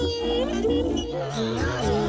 何?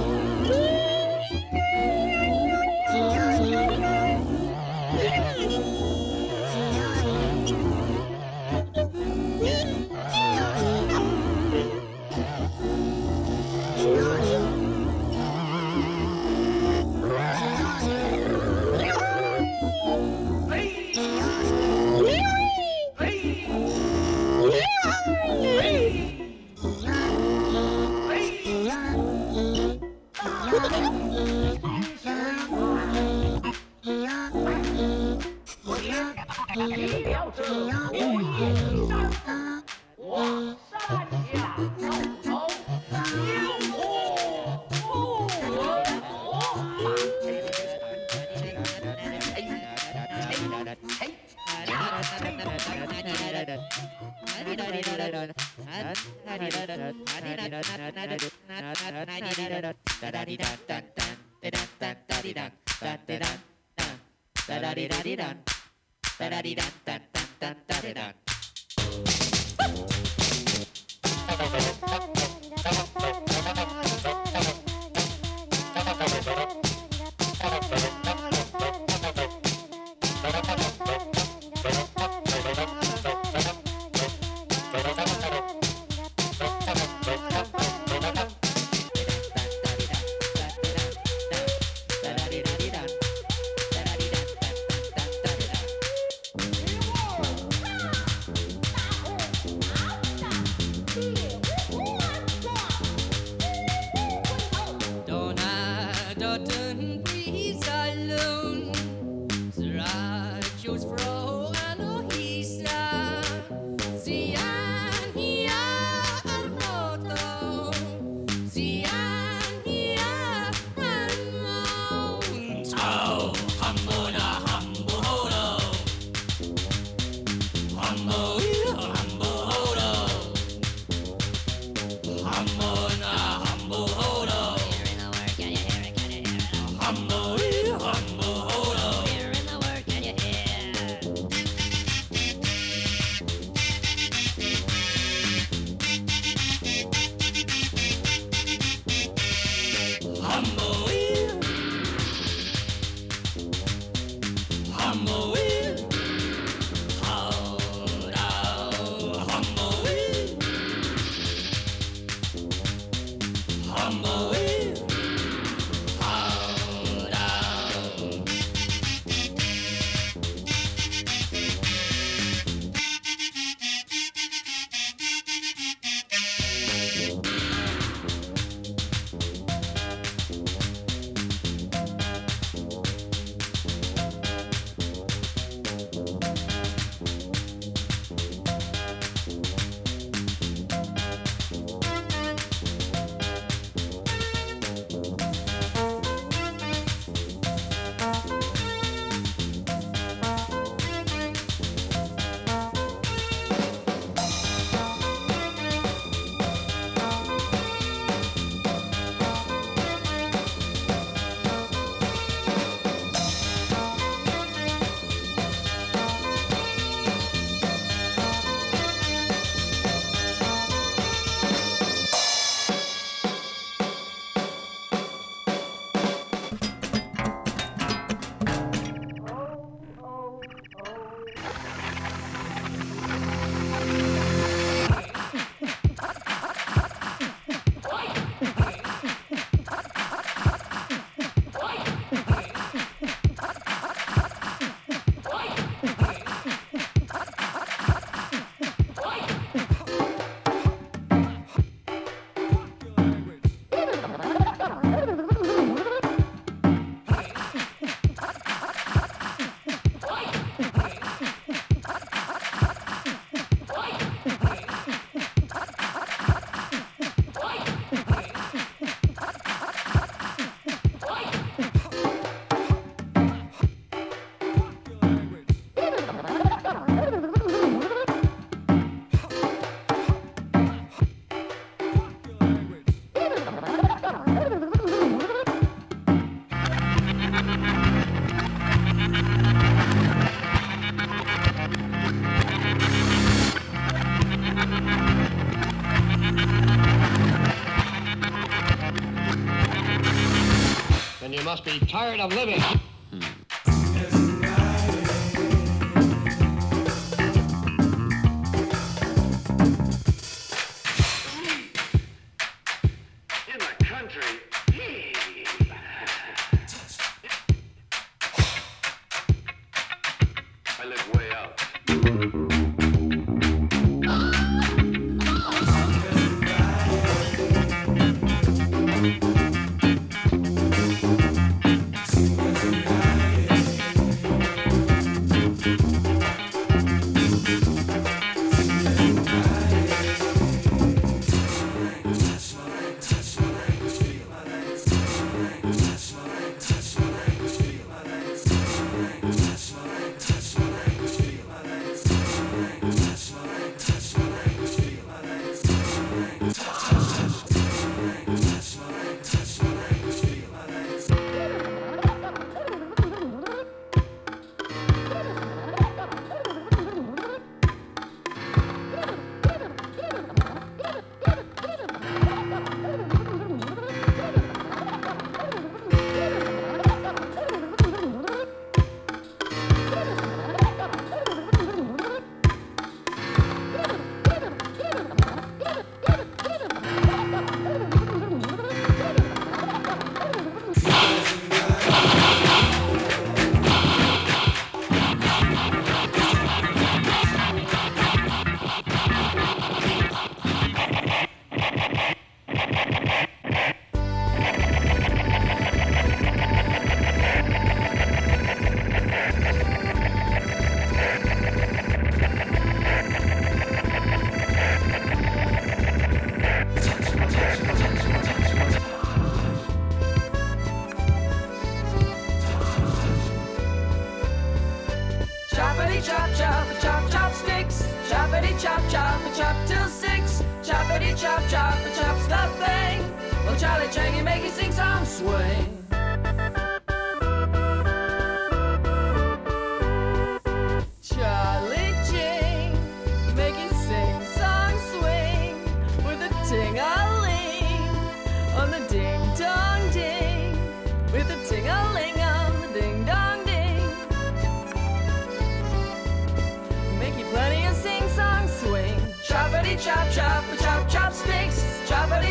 Tired of living.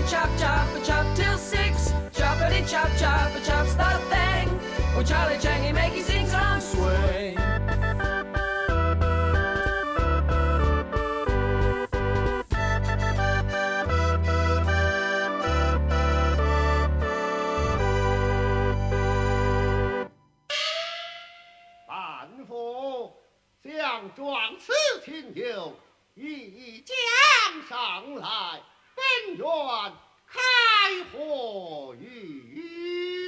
Chop chop chop, chop chop sticks. Choppity chop chop, chop till six. chop chop, a chop's the thing. With Charlie Chang, he make you sing song swing. 范夫将壮士请求，一将上来，恩怨开和雨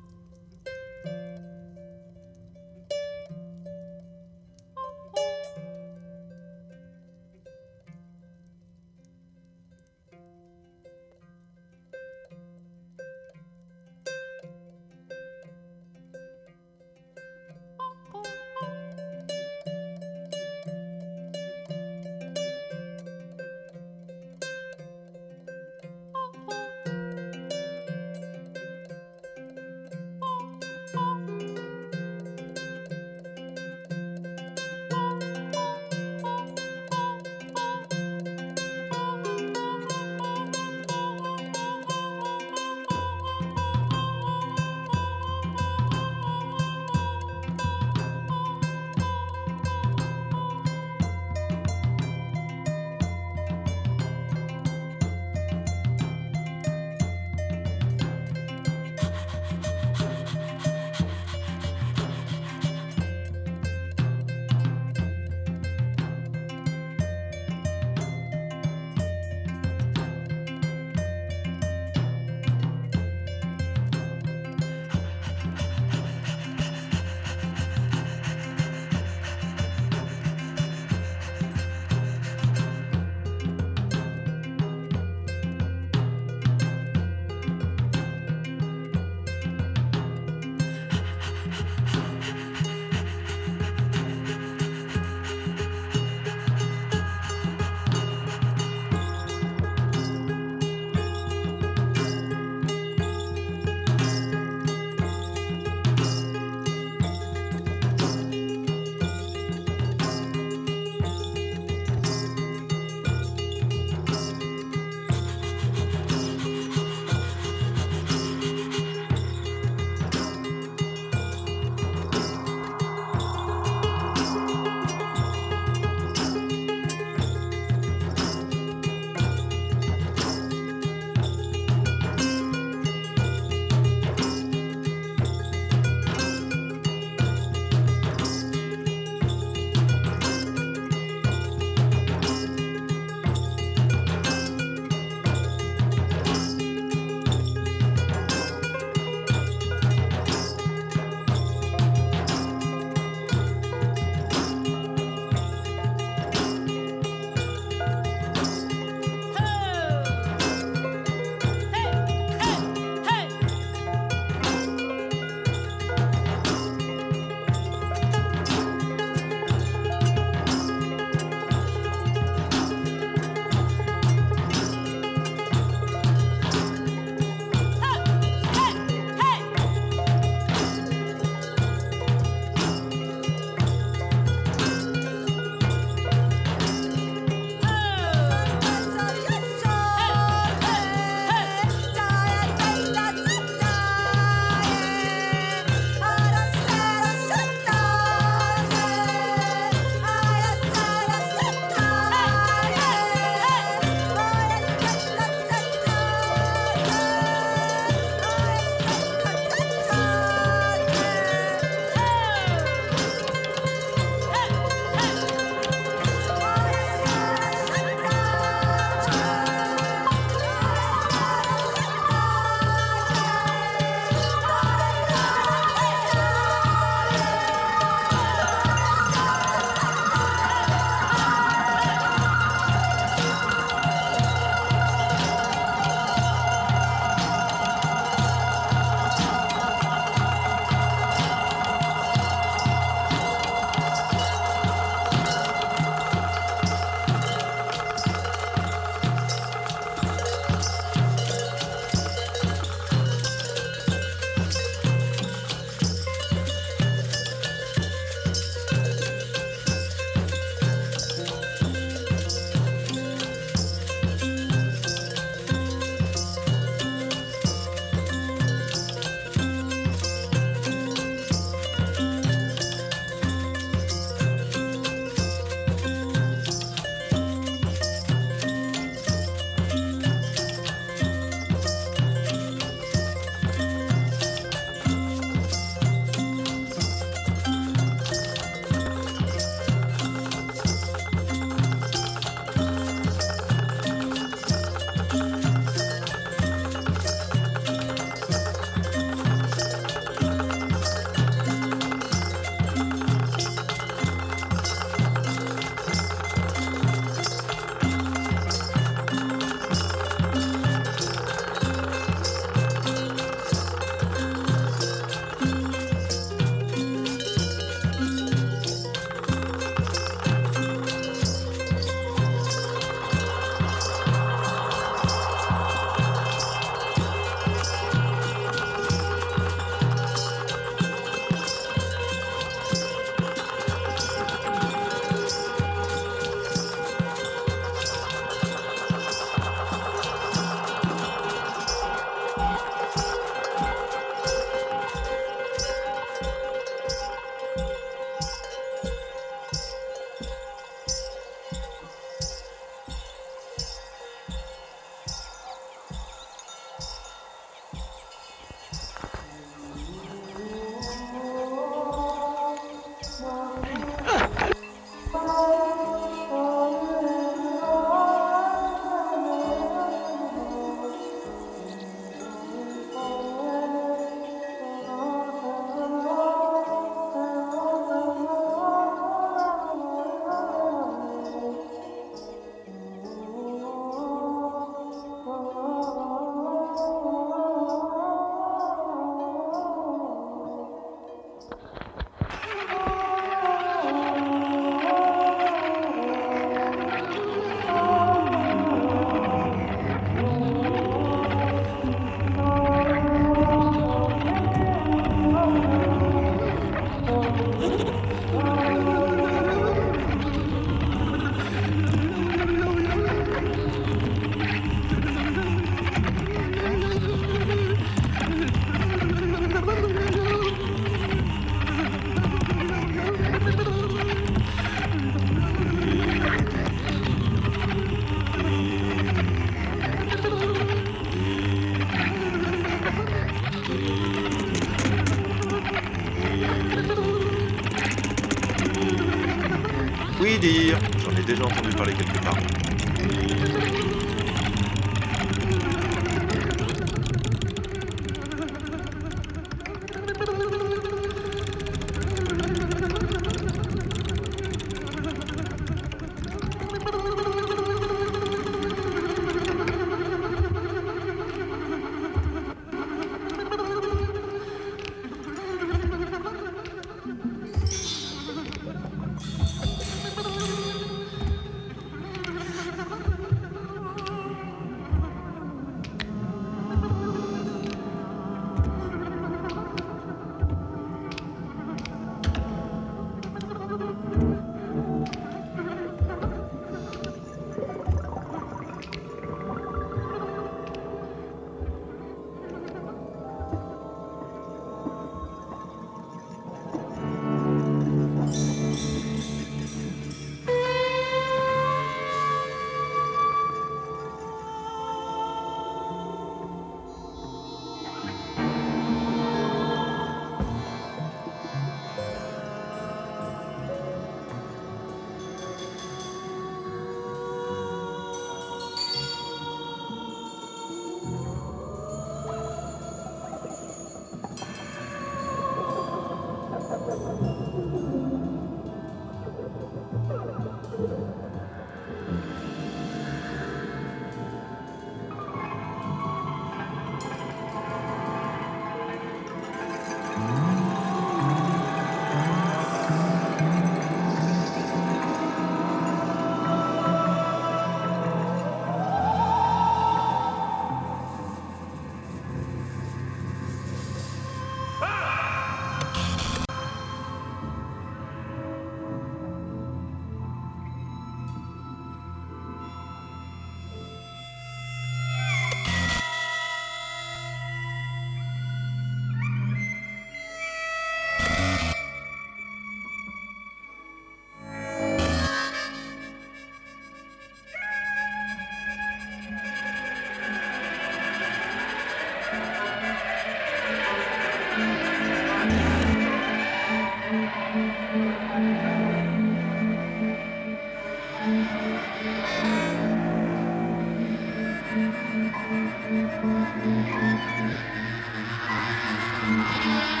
Música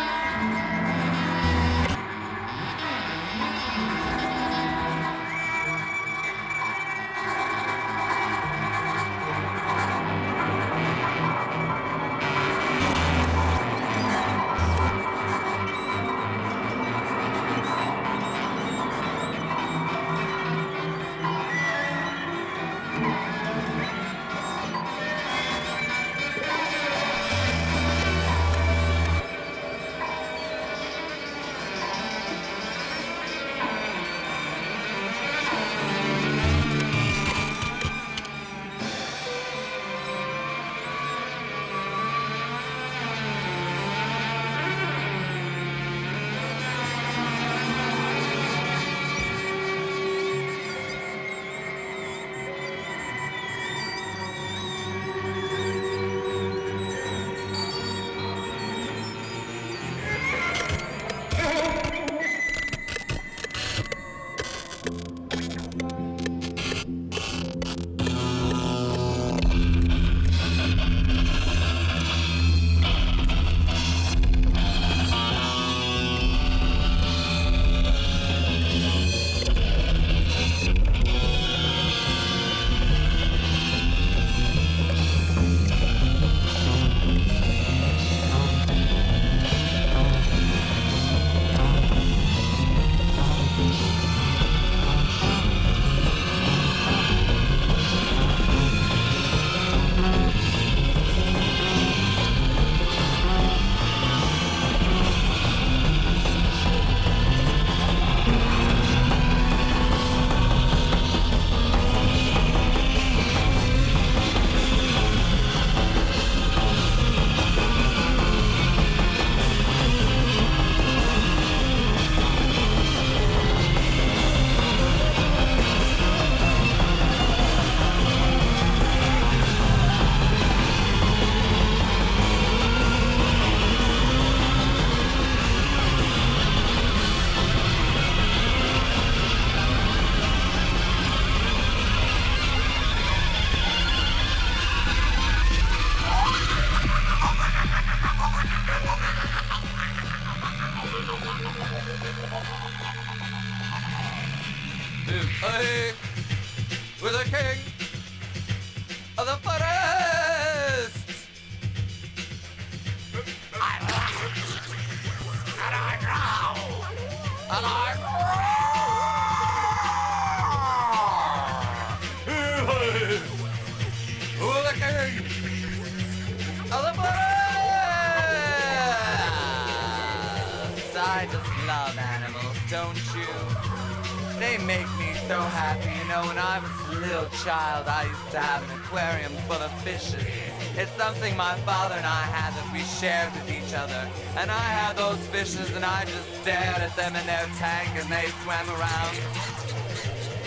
them in their tank and they swam around.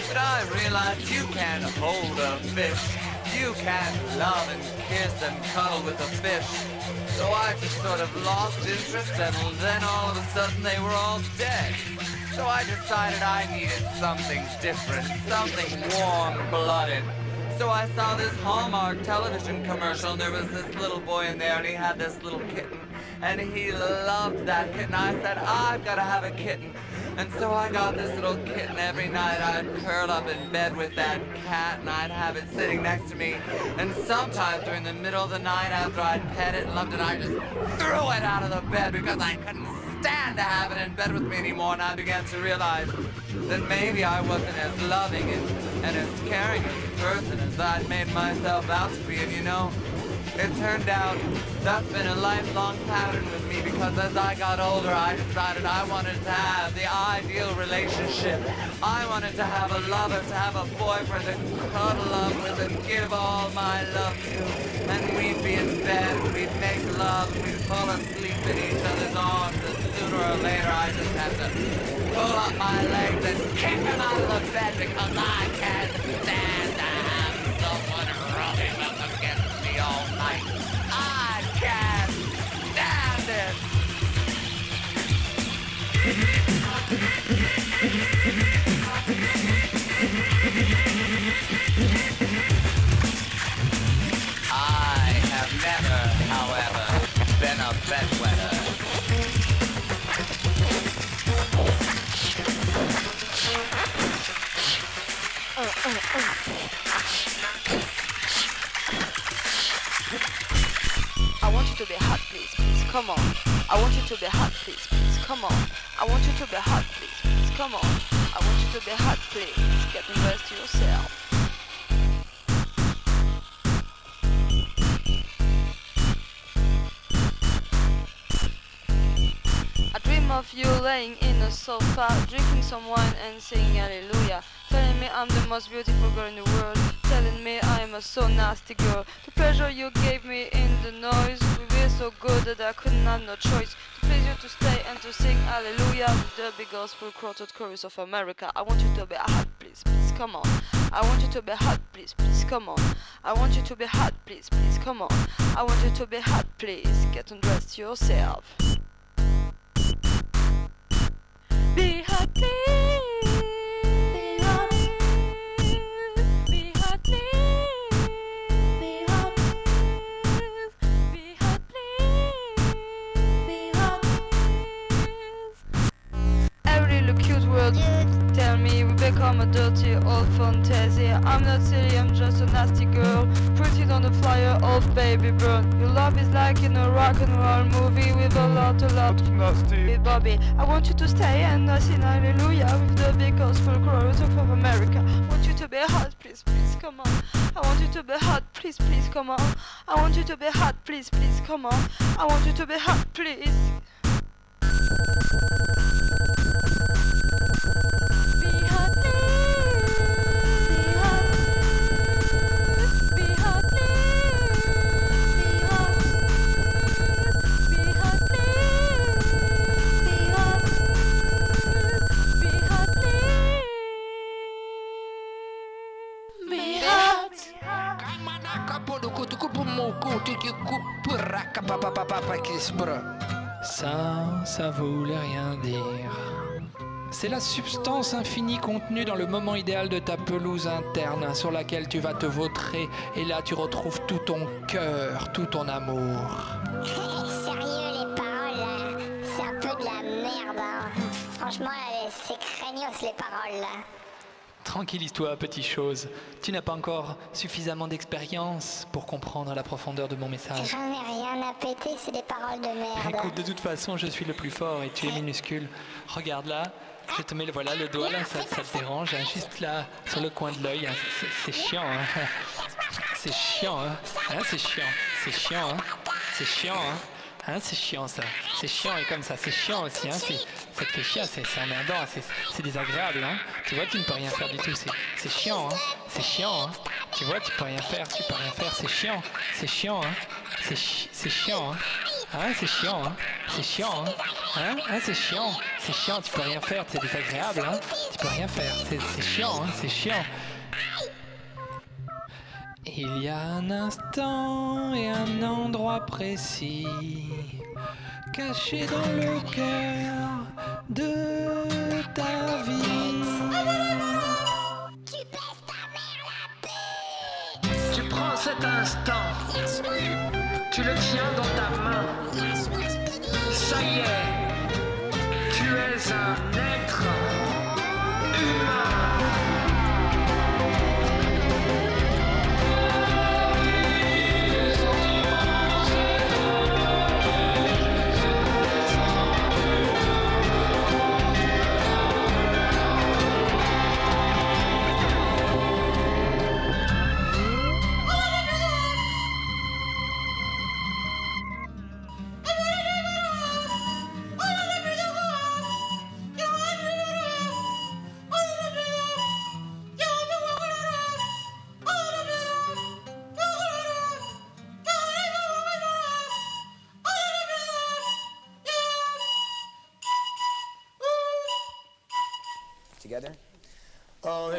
But I realized you can't hold a fish. You can't love and kiss and cuddle with a fish. So I just sort of lost interest and then all of a sudden they were all dead. So I decided I needed something different, something warm-blooded. So I saw this Hallmark television commercial and there was this little boy in there and he had this little kitten and he loved that kitten. I said, I've got to have a kitten. And so I got this little kitten every night. I'd curl up in bed with that cat and I'd have it sitting next to me. And sometimes during the middle of the night after I'd pet it and loved it, I just threw it out of the bed because I couldn't stand to have it in bed with me anymore. And I began to realize that maybe I wasn't as loving and, and as caring as a person as I'd made myself out to be. And you know, it turned out that's been a lifelong pattern with me because as I got older, I decided I wanted to have the ideal relationship. I wanted to have a lover, to have a boyfriend to cuddle up with and give all my love to. And we'd be in bed, we'd make love, we'd fall asleep in each other's arms, and sooner or later I just had to pull up my legs and kick him out of the bed because I can't stand to have someone rubbing up against me all night. I can't to be hot, please, please, come on. I want you to be hot, please, please, come on. I want you to be hot, please, please, come on. I want you to be hot, please. Get undressed yourself. I dream of you laying in a sofa, drinking some wine and singing hallelujah. Telling me I'm the most beautiful girl in the world. Telling me I'm a so nasty girl. The pleasure you gave me in the noise we be so good that I couldn't have no choice. To please you to stay and to sing hallelujah the big gospel quartet chorus of America. I want you to be hot, please, please, come on. I want you to be hot, please, please, come on. I want you to be hot, please, please, come on. I want you to be hot, please. Get undressed yourself. Be hot, tell me we become a dirty old fantasy. I'm not silly, I'm just a nasty girl. Printed on the flyer of Baby Burn. Your love is like in a rock and roll movie with a lot, a lot of nasty. Bobby, I want you to stay and I sing hallelujah with the big gospel chorus of America. I want you to be hot, please, please, come on. I want you to be hot, please, please, come on. I want you to be hot, please, please, come on. I want you to be hot, please. Ça, voulait rien dire. C'est la substance infinie contenue dans le moment idéal de ta pelouse interne sur laquelle tu vas te vautrer et là tu retrouves tout ton cœur, tout ton amour. Sérieux, les paroles c'est un peu de la merde. hein. Franchement, c'est craignos les paroles. Tranquillise-toi, petite chose. Tu n'as pas encore suffisamment d'expérience pour comprendre la profondeur de mon message. J'en ai rien à péter, c'est des paroles de merde. Écoute, de toute façon, je suis le plus fort et tu es minuscule. Regarde là, je te mets le, voilà, le doigt là, ça, ça te dérange, hein, juste là, sur le coin de l'œil. hein. C'est- chiant, hein. C'est chiant, hein. Hein, c'est chiant, c'est chiant, hein. C'est chiant, hein. Hein, c'est chiant ça. C'est chiant et comme ça, c'est chiant aussi, hein. Ça te fait chier, c'est, emmerdant, c'est, désagréable, hein. Tu vois, tu ne peux rien faire du tout, c'est, chiant, hein. C'est chiant, hein. Tu vois, tu peux rien faire, tu peux rien faire, c'est chiant, c'est chiant, hein. C'est, chi- c'est chiant, hein. Hein, c'est chiant, hein. C'est chiant, hein. Hein, hein, c'est chiant. C'est chiant, tu peux rien faire, c'est désagréable, hein. Tu peux rien faire, c'est, c'est chiant, hein. C'est chiant. Il y a un instant et un endroit précis, caché dans le cœur de ta vie. Tu prends cet instant, tu le tiens dans ta main. Ça y est, tu es un être humain. Together? Oh,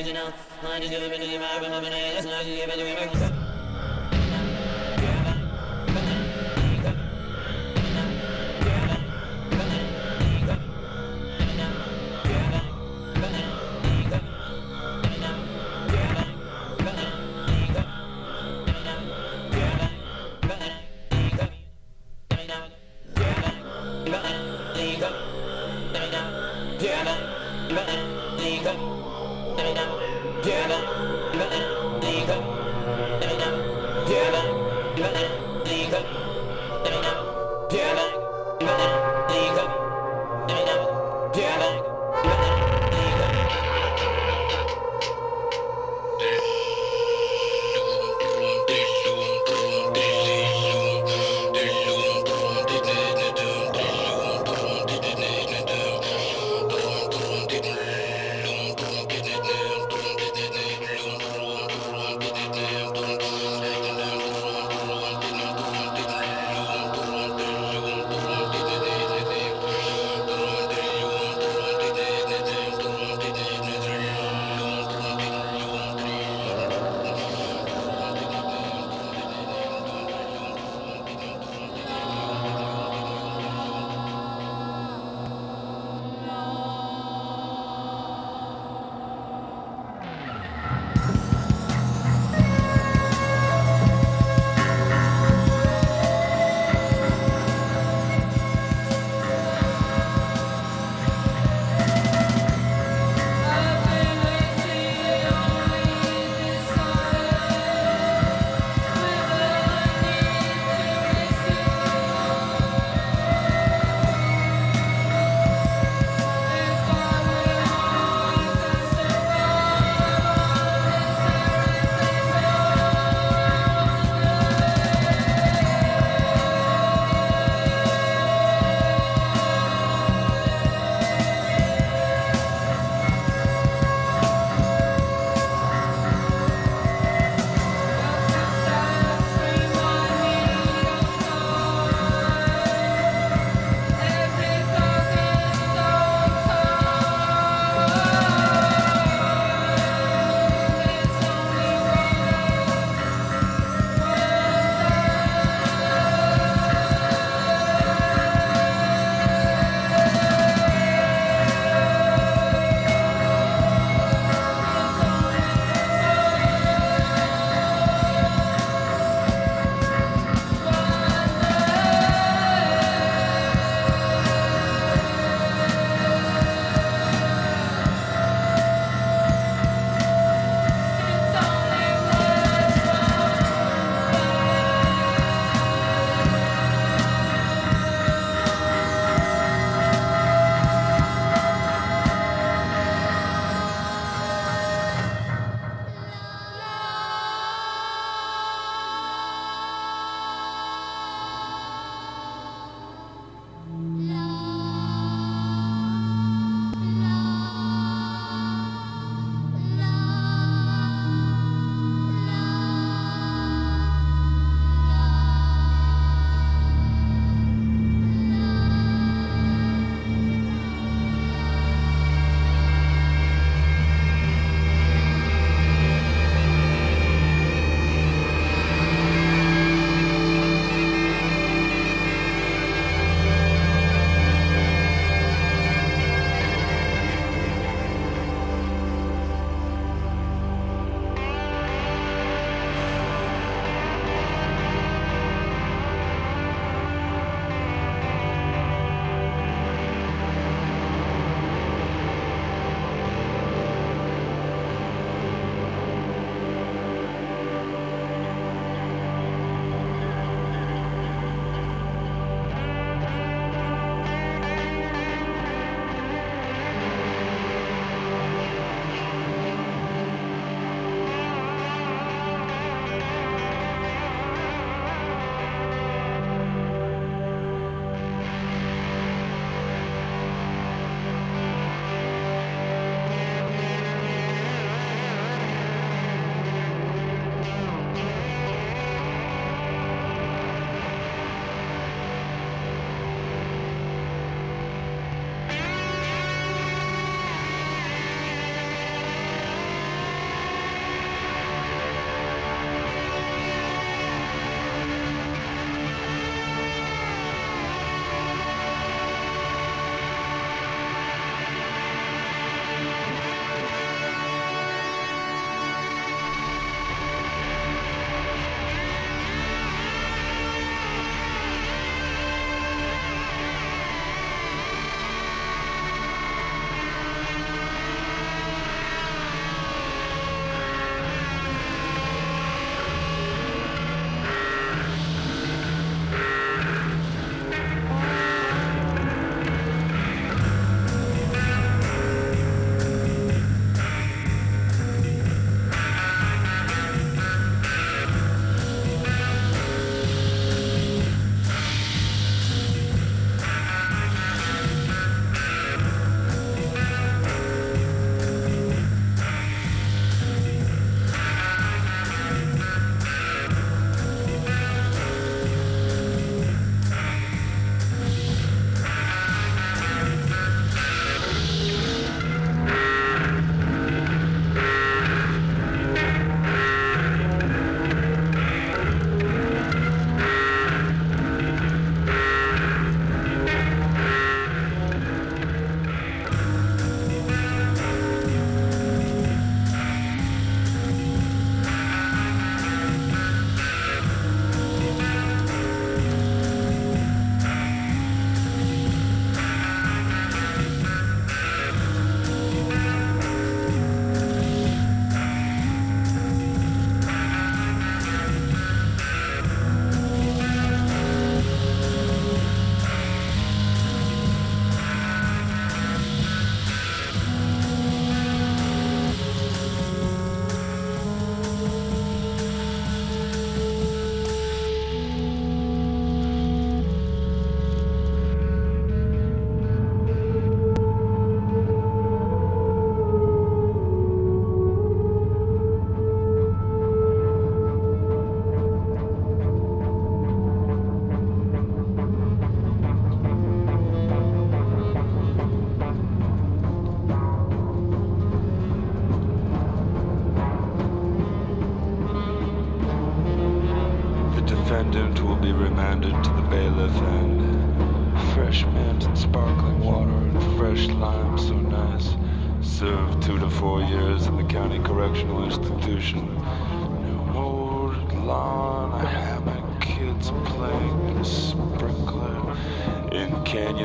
Yeah.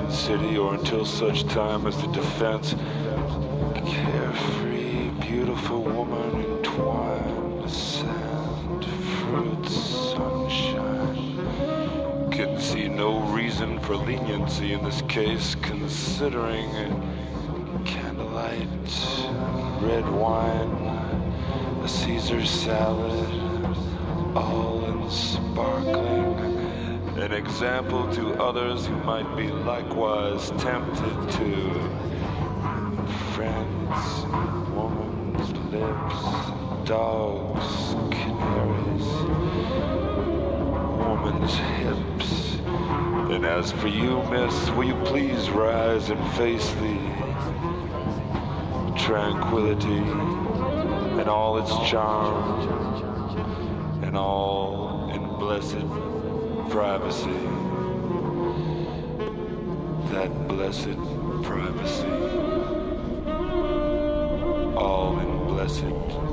Canyon City or until such time as the defense carefree, beautiful woman entwined, sand, fruit, sunshine. Can see no reason for leniency in this case, considering candlelight, red wine, a Caesar salad, An example to others who might be likewise tempted to friends, woman's lips, dogs, canaries, woman's hips. And as for you, miss, will you please rise and face the tranquility and all its charm and all in blessed privacy. That blessed privacy. All in blessed